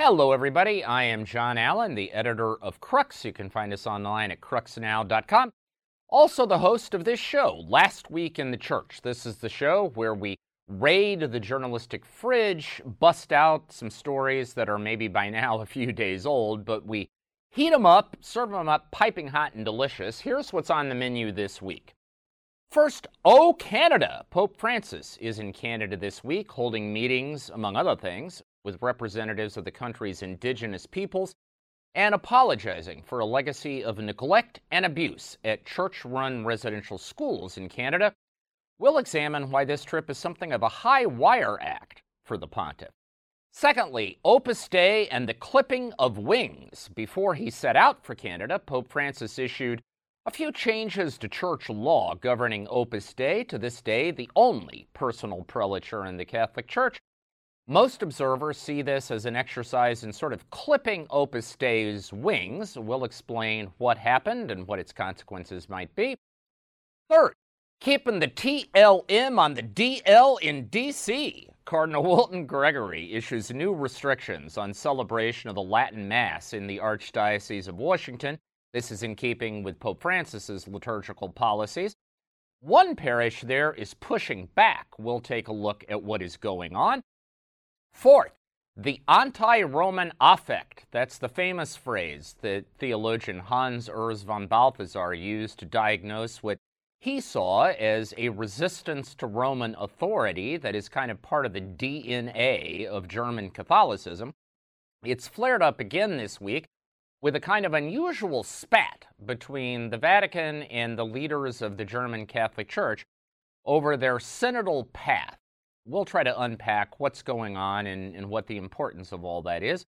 Hello, everybody. I am John Allen, the editor of Crux. You can find us online at cruxnow.com. Also, the host of this show, Last Week in the Church. This is the show where we raid the journalistic fridge, bust out some stories that are maybe by now a few days old, but we heat them up, serve them up piping hot and delicious. Here's what's on the menu this week. First, Oh Canada! Pope Francis is in Canada this week, holding meetings, among other things, with representatives of the country's indigenous peoples and apologizing for a legacy of neglect and abuse at church run residential schools in Canada. We'll examine why this trip is something of a high wire act for the pontiff. Secondly, Opus Dei and the clipping of wings. Before he set out for Canada, Pope Francis issued a few changes to church law governing Opus Dei, to this day the only personal prelature in the Catholic Church, most observers see this as an exercise in sort of clipping Opus Dei's wings. We'll explain what happened and what its consequences might be. Third, keeping the TLM on the DL in DC. Cardinal Wilton Gregory issues new restrictions on celebration of the Latin Mass in the Archdiocese of Washington. This is in keeping with Pope Francis's liturgical policies. One parish there is pushing back. We'll take a look at what is going on. Fourth, the anti Roman affect. That's the famous phrase that theologian Hans Urs von Balthasar used to diagnose what he saw as a resistance to Roman authority that is kind of part of the DNA of German Catholicism. It's flared up again this week with a kind of unusual spat between the Vatican and the leaders of the German Catholic Church over their synodal path we'll try to unpack what's going on and, and what the importance of all that is.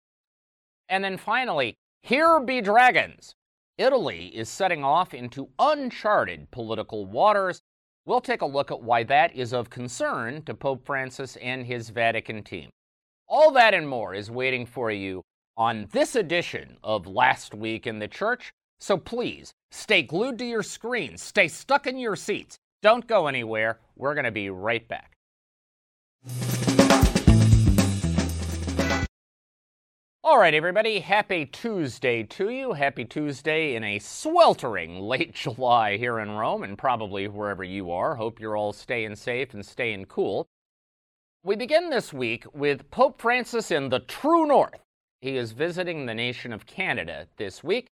And then finally, here be dragons. Italy is setting off into uncharted political waters. We'll take a look at why that is of concern to Pope Francis and his Vatican team. All that and more is waiting for you on this edition of Last Week in the Church. So please stay glued to your screens, stay stuck in your seats. Don't go anywhere. We're going to be right back. All right, everybody, happy Tuesday to you. Happy Tuesday in a sweltering late July here in Rome and probably wherever you are. Hope you're all staying safe and staying cool. We begin this week with Pope Francis in the true north. He is visiting the nation of Canada this week.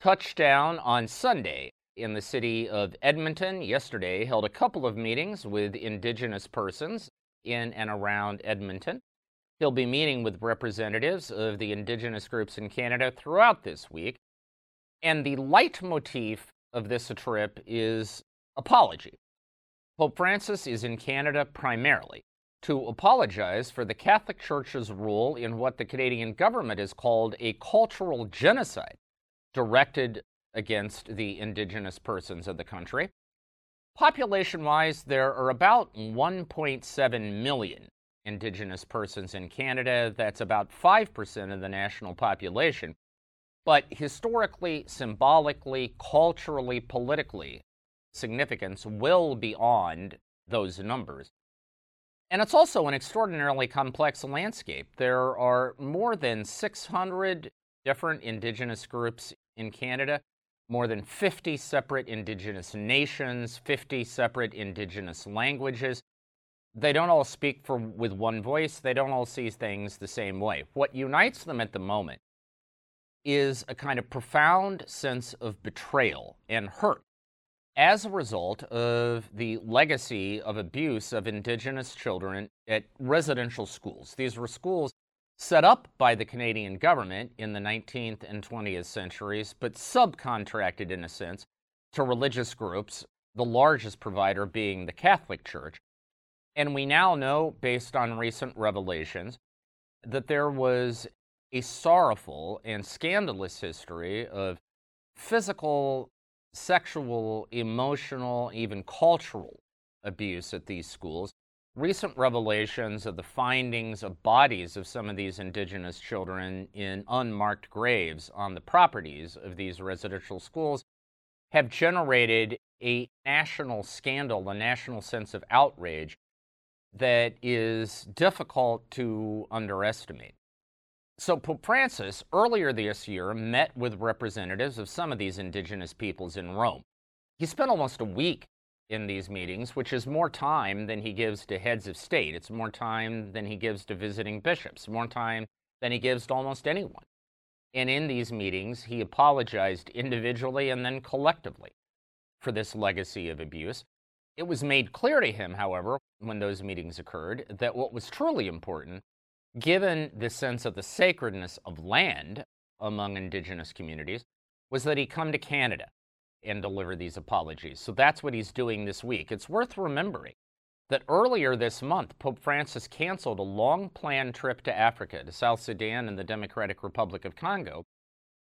Touchdown on Sunday in the city of Edmonton yesterday, held a couple of meetings with Indigenous persons in and around Edmonton. He'll be meeting with representatives of the indigenous groups in Canada throughout this week. And the leitmotif of this trip is apology. Pope Francis is in Canada primarily to apologize for the Catholic Church's role in what the Canadian government has called a cultural genocide directed against the indigenous persons of the country. Population wise, there are about 1.7 million Indigenous persons in Canada. That's about 5% of the national population. But historically, symbolically, culturally, politically, significance will be beyond those numbers. And it's also an extraordinarily complex landscape. There are more than 600 different Indigenous groups in Canada more than 50 separate indigenous nations, 50 separate indigenous languages. They don't all speak for, with one voice, they don't all see things the same way. What unites them at the moment is a kind of profound sense of betrayal and hurt as a result of the legacy of abuse of indigenous children at residential schools. These were schools set up by the Canadian government in the 19th and 20th centuries, but subcontracted in a sense to religious groups, the largest provider being the Catholic Church. And we now know, based on recent revelations, that there was a sorrowful and scandalous history of physical, sexual, emotional, even cultural abuse at these schools recent revelations of the findings of bodies of some of these indigenous children in unmarked graves on the properties of these residential schools have generated a national scandal, a national sense of outrage that is difficult to underestimate. So, Pope Francis earlier this year met with representatives of some of these indigenous peoples in Rome. He spent almost a week in these meetings, which is more time than he gives to heads of state. It's more time than he gives to visiting bishops, more time than he gives to almost anyone. And in these meetings, he apologized individually and then collectively for this legacy of abuse. It was made clear to him, however, when those meetings occurred, that what was truly important given the sense of the sacredness of land among indigenous communities, was that he come to Canada and deliver these apologies. So that's what he's doing this week. It's worth remembering that earlier this month, Pope Francis canceled a long planned trip to Africa, to South Sudan and the Democratic Republic of Congo,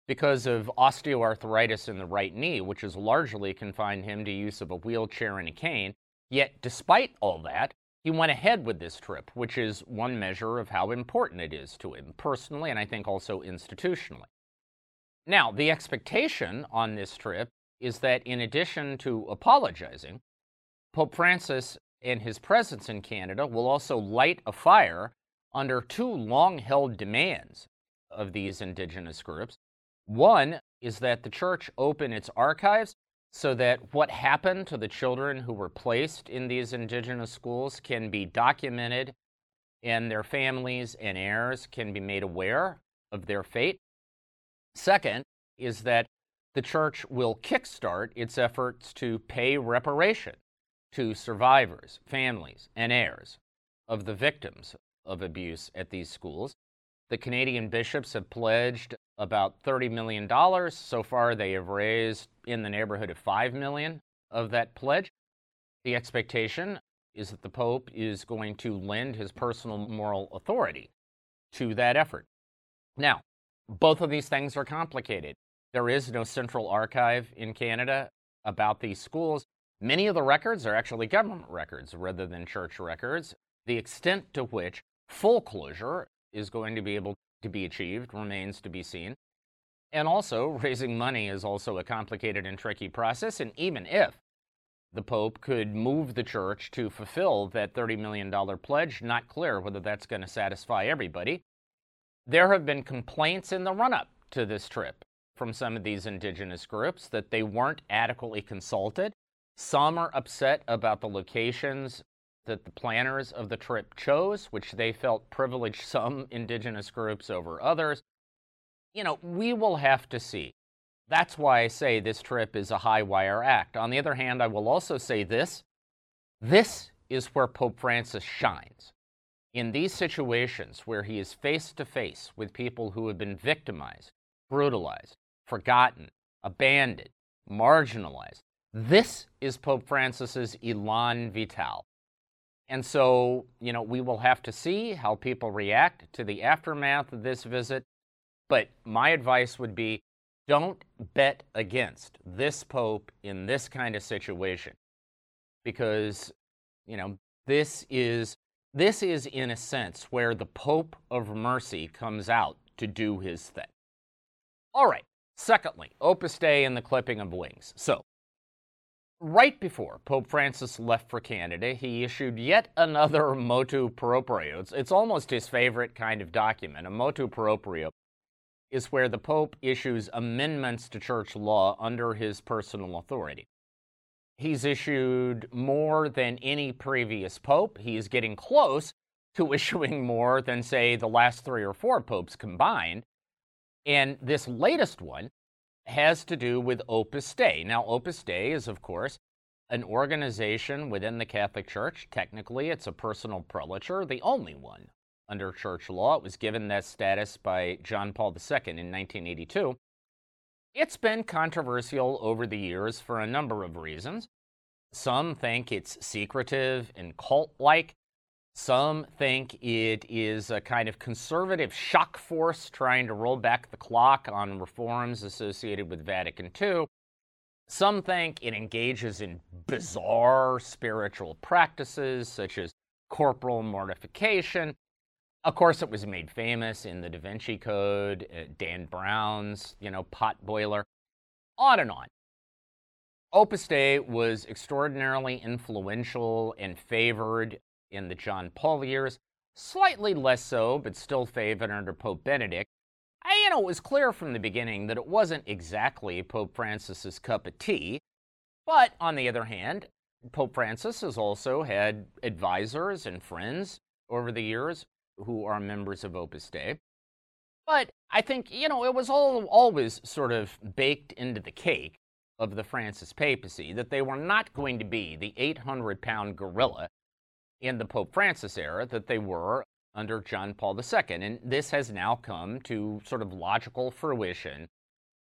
because of osteoarthritis in the right knee, which has largely confined him to use of a wheelchair and a cane. Yet, despite all that, he went ahead with this trip, which is one measure of how important it is to him personally and I think also institutionally. Now, the expectation on this trip is that in addition to apologizing, Pope Francis and his presence in Canada will also light a fire under two long held demands of these indigenous groups. One is that the church open its archives so that what happened to the children who were placed in these indigenous schools can be documented and their families and heirs can be made aware of their fate. Second is that the church will kickstart its efforts to pay reparation to survivors, families, and heirs of the victims of abuse at these schools. The Canadian bishops have pledged about $30 million. So far, they have raised in the neighborhood of 5 million of that pledge. The expectation is that the Pope is going to lend his personal moral authority to that effort. Now, both of these things are complicated. There is no central archive in Canada about these schools. Many of the records are actually government records rather than church records. The extent to which full closure is going to be able to be achieved remains to be seen. And also, raising money is also a complicated and tricky process. And even if the Pope could move the church to fulfill that $30 million pledge, not clear whether that's going to satisfy everybody. There have been complaints in the run up to this trip from some of these indigenous groups that they weren't adequately consulted. Some are upset about the locations that the planners of the trip chose, which they felt privileged some indigenous groups over others. You know, we will have to see. That's why I say this trip is a high wire act. On the other hand, I will also say this this is where Pope Francis shines. In these situations where he is face to face with people who have been victimized, brutalized, forgotten, abandoned, marginalized, this is Pope Francis's elan vital. And so, you know, we will have to see how people react to the aftermath of this visit. But my advice would be don't bet against this Pope in this kind of situation. Because, you know, this is this is in a sense where the Pope of Mercy comes out to do his thing. All right. Secondly, Opus Dei and the clipping of wings. So, Right before Pope Francis left for Canada, he issued yet another motu proprio. It's, it's, almost his favorite kind of document. A motu proprio is where the Pope issues amendments to church law under his personal authority. He's issued more than any previous pope. He's getting close to issuing more than, say, the last three or four popes combined. And this latest one has to do with Opus Dei. Now, Opus Dei is, of course, an organization within the Catholic Church. Technically, it's a personal prelature, the only one under church law. It was given that status by John Paul II in 1982. It's been controversial over the years for a number of reasons. Some think it's secretive and cult like. Some think it is a kind of conservative shock force trying to roll back the clock on reforms associated with Vatican II. Some think it engages in bizarre spiritual practices such as corporal mortification. Of course, it was made famous in the Da Vinci Code, uh, Dan Brown's, you know, pot boiler, on and on. Opus Dei was extraordinarily influential and favored in the John Paul years. slightly less so, but still favored under Pope Benedict. I, you know, it was clear from the beginning that it wasn't exactly Pope Francis's cup of tea. But on the other hand, Pope Francis has also had advisors and friends over the years who are members of Opus Dei. But I think, you know, it was all always sort of baked into the cake of the Francis papacy that they were not going to be the 800 pound gorilla in the Pope Francis era that they were under John Paul II. And this has now come to sort of logical fruition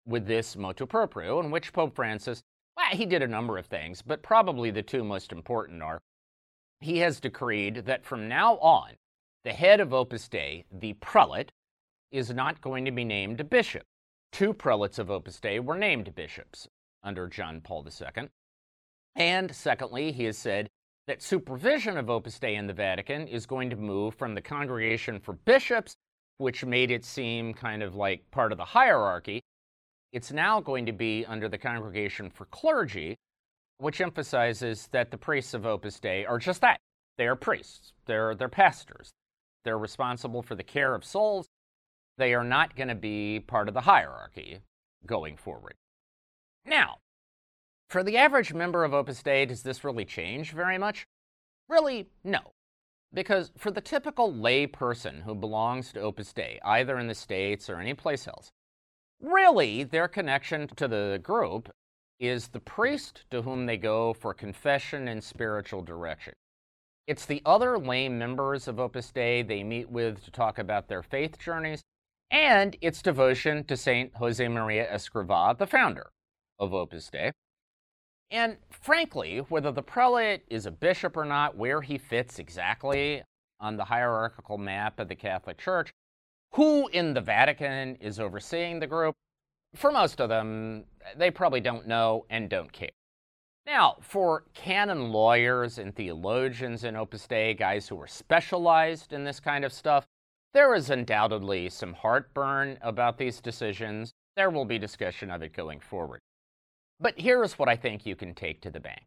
with this motu proprio, in which Pope Francis, well, he did a number of things, but probably the two most important are he has decreed that from now on, the head of Opus Dei, the prelate, is not going to be named a bishop. Two prelates of Opus Dei were named bishops under John Paul II. And secondly, he has said that supervision of Opus Dei in the Vatican is going to move from the Congregation for Bishops, which made it seem kind of like part of the hierarchy. It's now going to be under the Congregation for Clergy, which emphasizes that the priests of Opus Dei are just that. They are priests, they're, they're pastors. They're responsible for the care of souls. They are not going to be part of the hierarchy going forward. Now, for the average member of Opus Dei, does this really change very much? Really, no. Because for the typical lay person who belongs to Opus Dei, either in the States or anyplace else, really their connection to the group is the priest to whom they go for confession and spiritual direction. It's the other lay members of Opus Dei they meet with to talk about their faith journeys, and its devotion to Saint Josemaria Escrivá, the founder of Opus Dei. And frankly, whether the prelate is a bishop or not, where he fits exactly on the hierarchical map of the Catholic Church, who in the Vatican is overseeing the group, for most of them, they probably don't know and don't care. Now, for canon lawyers and theologians in Opus Dei, guys who are specialized in this kind of stuff, there is undoubtedly some heartburn about these decisions. There will be discussion of it going forward. But here's what I think you can take to the bank.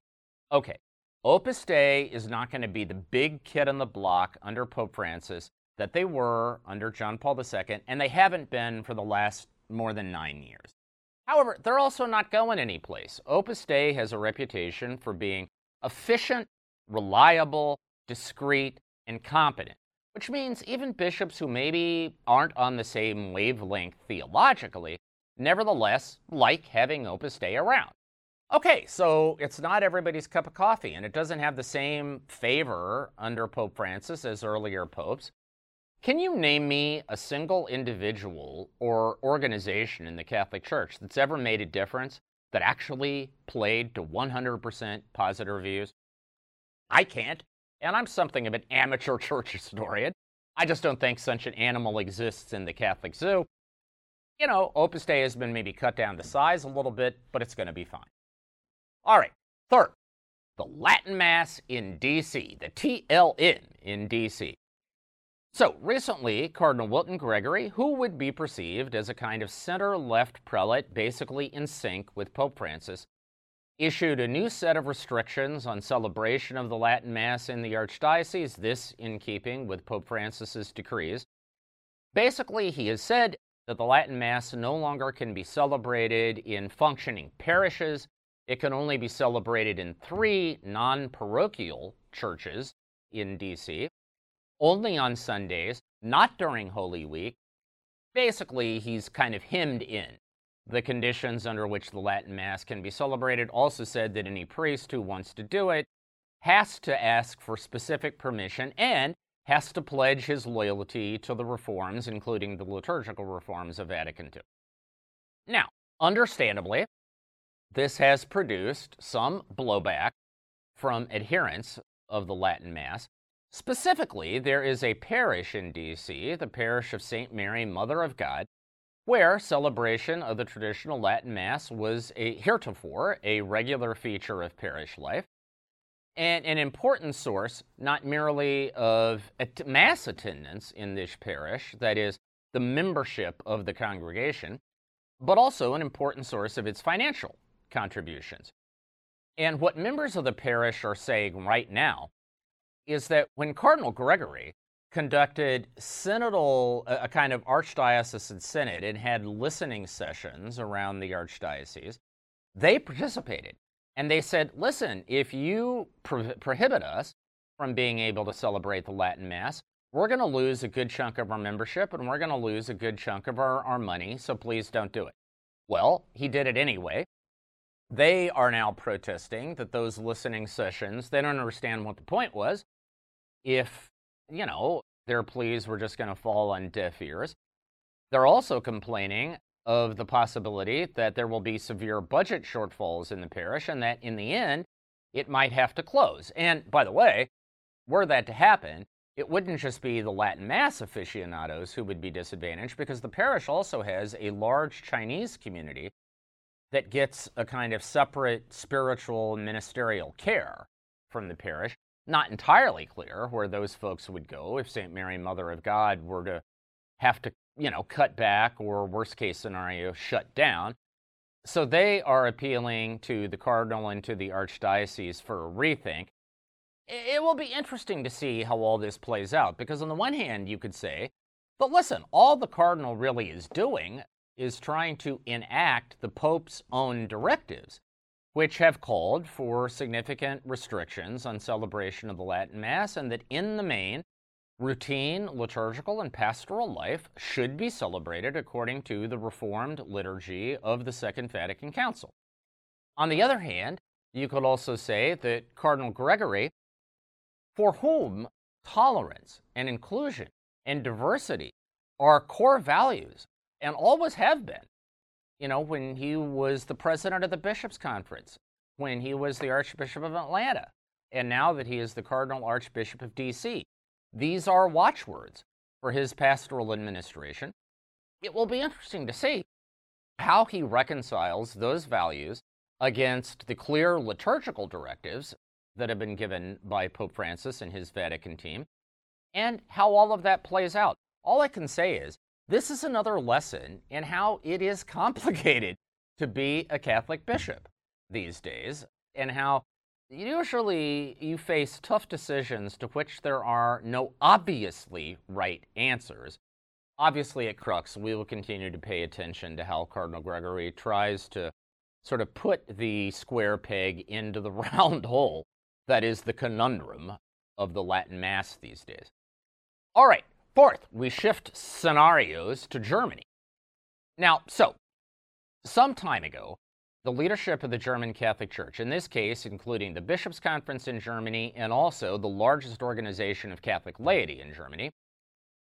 Okay, Opus Dei is not going to be the big kid on the block under Pope Francis that they were under John Paul II, and they haven't been for the last more than nine years. However, they're also not going anyplace. Opus Dei has a reputation for being efficient, reliable, discreet, and competent, which means even bishops who maybe aren't on the same wavelength theologically nevertheless like having Opus Dei around. Okay, so it's not everybody's cup of coffee, and it doesn't have the same favor under Pope Francis as earlier popes. Can you name me a single individual or organization in the Catholic Church that's ever made a difference that actually played to 100% positive reviews? I can't, and I'm something of an amateur church historian. I just don't think such an animal exists in the Catholic zoo, you know, Opus Dei has been maybe cut down to size a little bit, but it's going to be fine. All right, third, the Latin Mass in D.C., the TLM in D.C. So, recently, Cardinal Wilton Gregory, who would be perceived as a kind of center left prelate, basically in sync with Pope Francis, issued a new set of restrictions on celebration of the Latin Mass in the Archdiocese, this in keeping with Pope Francis's decrees. Basically, he has said that the Latin Mass no longer can be celebrated in functioning parishes. It can only be celebrated in three non parochial churches in DC, only on Sundays, not during Holy Week. Basically, he's kind of hemmed in the conditions under which the Latin Mass can be celebrated. Also said that any priest who wants to do it has to ask for specific permission and has to pledge his loyalty to the reforms, including the liturgical reforms of Vatican II. Now, understandably, this has produced some blowback from adherents of the Latin Mass. Specifically, there is a parish in D.C., the parish of St. Mary, Mother of God, where celebration of the traditional Latin Mass was a, heretofore a regular feature of parish life and an important source not merely of mass attendance in this parish, that is, the membership of the congregation, but also an important source of its financial contributions. And what members of the parish are saying right now is that when Cardinal Gregory conducted synodal, a kind of archdiocesan synod, and had listening sessions around the archdiocese. They participated and they said, listen, if you pro- prohibit us from being able to celebrate the Latin Mass, we're going to lose a good chunk of our membership and we're going to lose a good chunk of our, our money, so please don't do it. Well, he did it anyway. They are now protesting that those listening sessions, they don't understand what the point was. If, you know, their pleas were just going to fall on deaf ears. They're also complaining of the possibility that there will be severe budget shortfalls in the parish and that in the end, it might have to close. And by the way, were that to happen, it wouldn't just be the Latin Mass aficionados who would be disadvantaged because the parish also has a large Chinese community that gets a kind of separate spiritual ministerial care from the parish. Not entirely clear where those folks would go if St. Mary, Mother of God, were to have to, you know, cut back or, worst case scenario, shut down. So they are appealing to the cardinal and to the archdiocese for a rethink. It will be interesting to see how all this plays out because, on the one hand, you could say, but listen, all the cardinal really is doing is trying to enact the Pope's own directives, which have called for significant restrictions on celebration of the Latin Mass, and that in the main, routine liturgical and pastoral life should be celebrated according to the Reformed liturgy of the Second Vatican Council. On the other hand, you could also say that Cardinal Gregory for whom tolerance and inclusion and diversity are core values and always have been. You know, when he was the president of the Bishops' Conference, when he was the Archbishop of Atlanta, and now that he is the Cardinal Archbishop of D.C., these are watchwords for his pastoral administration. It will be interesting to see how he reconciles those values against the clear liturgical directives that have been given by Pope Francis and his Vatican team, and how all of that plays out. All I can say is this is another lesson in how it is complicated to be a Catholic bishop these days, and how usually you face tough decisions to which there are no obviously right answers. Obviously, at Crux, we will continue to pay attention to how Cardinal Gregory tries to sort of put the square peg into the round hole that is the conundrum of the Latin Mass these days. All right, fourth, we shift scenarios to Germany. Now, so, some time ago, the leadership of the German Catholic Church, in this case, including the Bishops' Conference in Germany and also the largest organization of Catholic laity in Germany,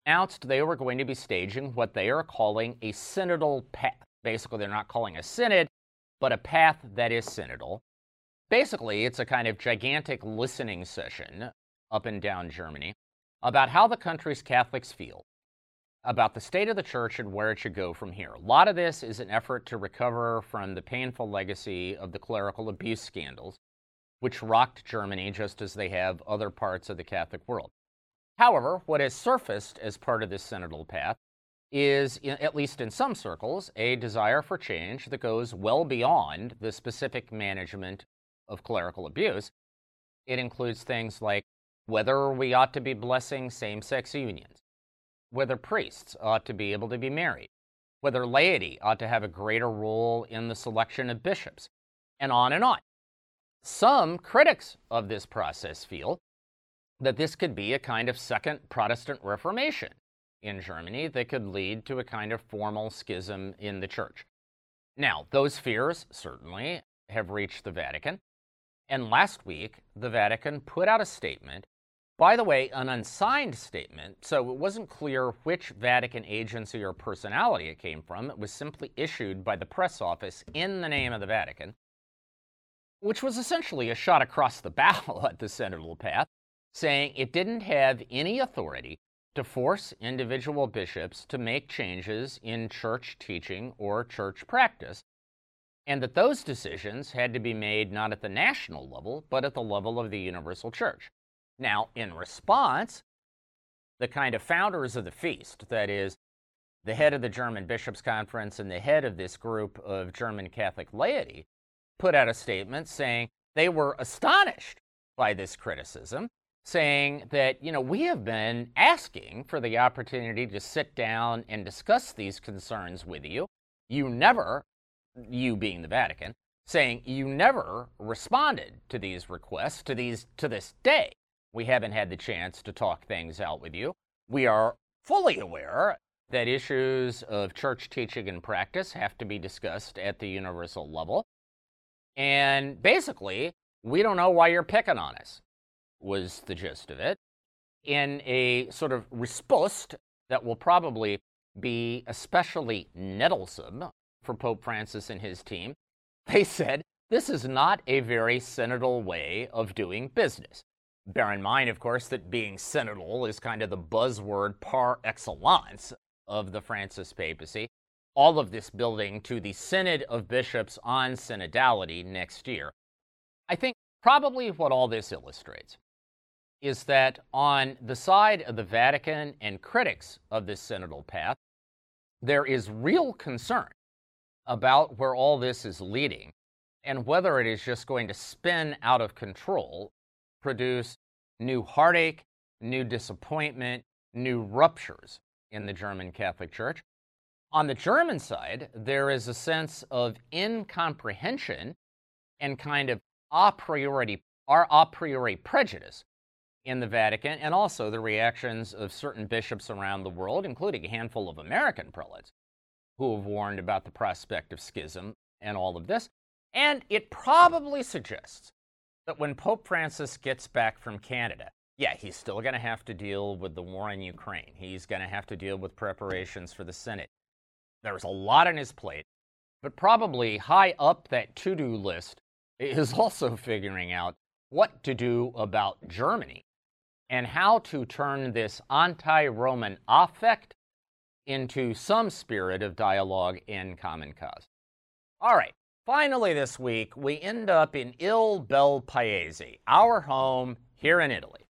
announced they were going to be staging what they are calling a synodal path. Basically, they're not calling a synod, but a path that is synodal, Basically, it's a kind of gigantic listening session up and down Germany about how the country's Catholics feel about the state of the church and where it should go from here. A lot of this is an effort to recover from the painful legacy of the clerical abuse scandals, which rocked Germany just as they have other parts of the Catholic world. However, what has surfaced as part of this synodal path is, at least in some circles, a desire for change that goes well beyond the specific management of clerical abuse. It includes things like whether we ought to be blessing same sex unions, whether priests ought to be able to be married, whether laity ought to have a greater role in the selection of bishops, and on and on. Some critics of this process feel that this could be a kind of second Protestant Reformation in Germany that could lead to a kind of formal schism in the church. Now, those fears certainly have reached the Vatican. And last week, the Vatican put out a statement, by the way, an unsigned statement, so it wasn't clear which Vatican agency or personality it came from. It was simply issued by the press office in the name of the Vatican, which was essentially a shot across the bow at the synodal path, saying it didn't have any authority to force individual bishops to make changes in church teaching or church practice and that those decisions had to be made not at the national level, but at the level of the universal church. Now, in response, the kind of founders of the feast, that is, the head of the German Bishops' Conference and the head of this group of German Catholic laity, put out a statement saying they were astonished by this criticism, saying that, you know, we have been asking for the opportunity to sit down and discuss these concerns with you. You never, you being the Vatican, saying you never responded to these requests to these to this day. We haven't had the chance to talk things out with you. We are fully aware that issues of church teaching and practice have to be discussed at the universal level. And basically, we don't know why you're picking on us, was the gist of it. In a sort of response that will probably be especially nettlesome for Pope Francis and his team, they said this is not a very synodal way of doing business. Bear in mind, of course, that being synodal is kind of the buzzword par excellence of the Francis papacy. All of this building to the Synod of Bishops on synodality next year. I think probably what all this illustrates is that on the side of the Vatican and critics of this synodal path, there is real concern about where all this is leading and whether it is just going to spin out of control, produce new heartache, new disappointment, new ruptures in the German Catholic Church. On the German side, there is a sense of incomprehension and kind of a priori, our a priori prejudice in the Vatican, and also the reactions of certain bishops around the world, including a handful of American prelates, who have warned about the prospect of schism and all of this. And it probably suggests that when Pope Francis gets back from Canada, yeah, he's still going to have to deal with the war in Ukraine. He's going to have to deal with preparations for the Synod. There's a lot on his plate, but probably high up that to do list is also figuring out what to do about Germany and how to turn this anti Roman affect into some spirit of dialogue and common cause. All right, finally this week, we end up in Il Bel Paese, our home here in Italy,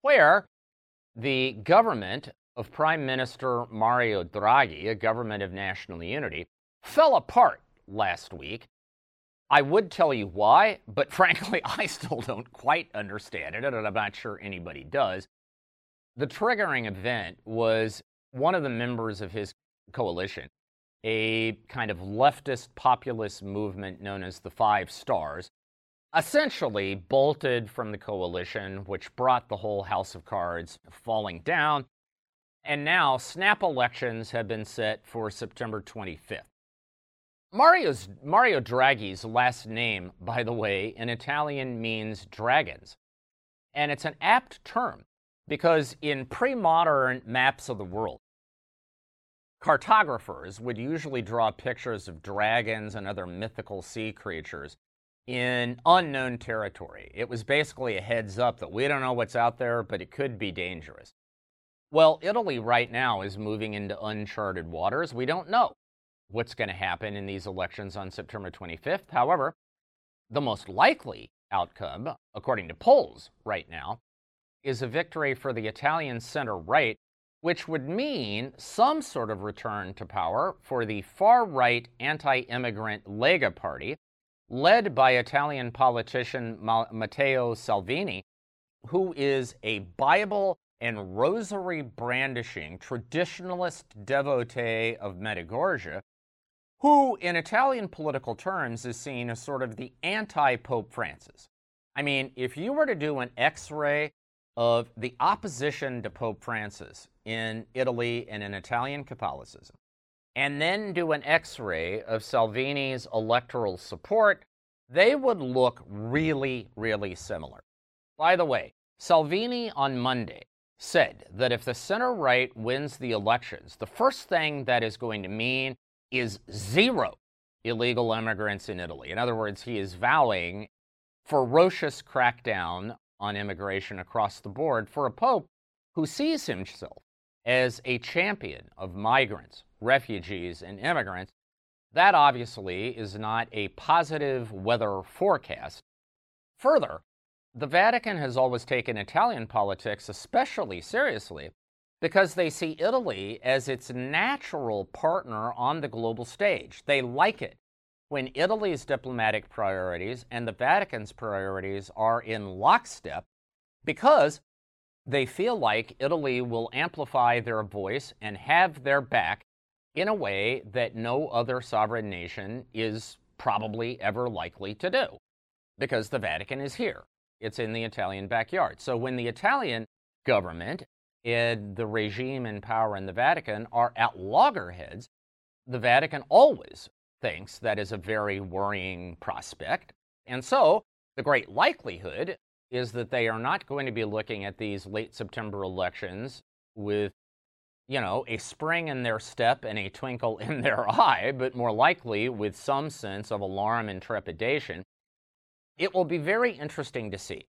where the government of Prime Minister Mario Draghi, a government of national unity, fell apart last week. I would tell you why, but frankly, I still don't quite understand it, and I'm not sure anybody does. The triggering event was one of the members of his coalition, a kind of leftist populist movement known as the Five Stars, essentially bolted from the coalition, which brought the whole House of Cards falling down. And now snap elections have been set for September 25th. Mario's, Mario Draghi's last name, by the way, in Italian means dragons. And it's an apt term because in pre modern maps of the world, cartographers would usually draw pictures of dragons and other mythical sea creatures in unknown territory. It was basically a heads up that we don't know what's out there, but it could be dangerous. Well, Italy right now is moving into uncharted waters. We don't know what's going to happen in these elections on September 25th. However, the most likely outcome, according to polls right now, is a victory for the Italian center right which would mean some sort of return to power for the far right anti immigrant Lega Party, led by Italian politician Matteo Salvini, who is a Bible and rosary brandishing traditionalist devotee of Medjugorje, who, in Italian political terms, is seen as sort of the anti Pope Francis. I mean, if you were to do an x ray of the opposition to Pope Francis in Italy and in Italian Catholicism, and then do an x ray of Salvini's electoral support, they would look really, really similar. By the way, Salvini on Monday said that if the center right wins the elections, the first thing that is going to mean is zero illegal immigrants in Italy. In other words, he is vowing ferocious crackdown on immigration across the board for a pope who sees himself as a champion of migrants, refugees, and immigrants, that obviously is not a positive weather forecast. Further, the Vatican has always taken Italian politics especially seriously because they see Italy as its natural partner on the global stage. They like it when Italy's diplomatic priorities and the Vatican's priorities are in lockstep because they feel like Italy will amplify their voice and have their back in a way that no other sovereign nation is probably ever likely to do because the Vatican is here. It's in the Italian backyard. So when the Italian government and the regime in power in the Vatican are at loggerheads, the Vatican always thinks that is a very worrying prospect. And so the great likelihood is that they are not going to be looking at these late September elections with, you know, a spring in their step and a twinkle in their eye, but more likely with some sense of alarm and trepidation. It will be very interesting to see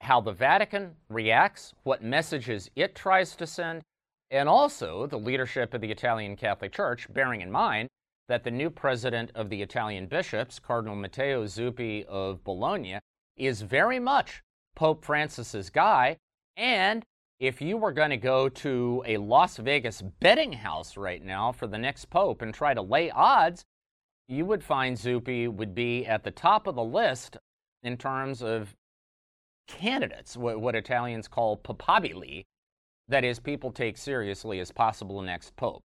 how the Vatican reacts, what messages it tries to send, and also the leadership of the Italian Catholic Church, bearing in mind that the new president of the Italian bishops, Cardinal Matteo Zuppi of Bologna, is very much Pope Francis's guy. And if you were going to go to a Las Vegas betting house right now for the next pope and try to lay odds, you would find Zuppi would be at the top of the list in terms of candidates, what, what Italians call papabili, that is, people take seriously as possible next pope.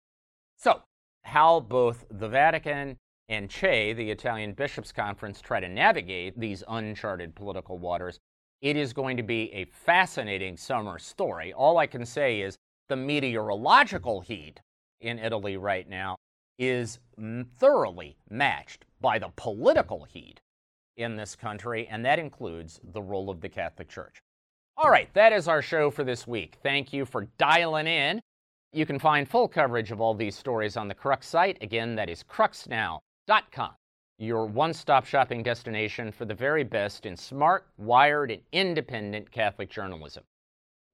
So, how both the Vatican and CEI, the Italian Bishops' Conference, try to navigate these uncharted political waters, it is going to be a fascinating summer story. All I can say is the meteorological heat in Italy right now is thoroughly matched by the political heat in this country, and that includes the role of the Catholic Church. All right, that is our show for this week. Thank you for dialing in. You can find full coverage of all these stories on the Crux site. Again, that is cruxnow.com, your one stop shopping destination for the very best in smart, wired, and independent Catholic journalism.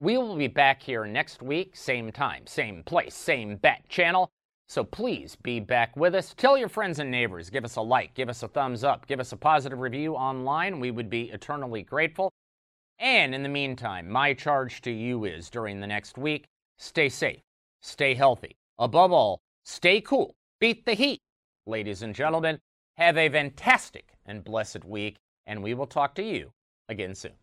We will be back here next week, same time, same place, same bat channel. So please be back with us. Tell your friends and neighbors. Give us a like, give us a thumbs up, give us a positive review online. We would be eternally grateful. And in the meantime, my charge to you is during the next week stay safe, stay healthy. Above all, stay cool, beat the heat. Ladies and gentlemen, have a fantastic and blessed week, and we will talk to you again soon.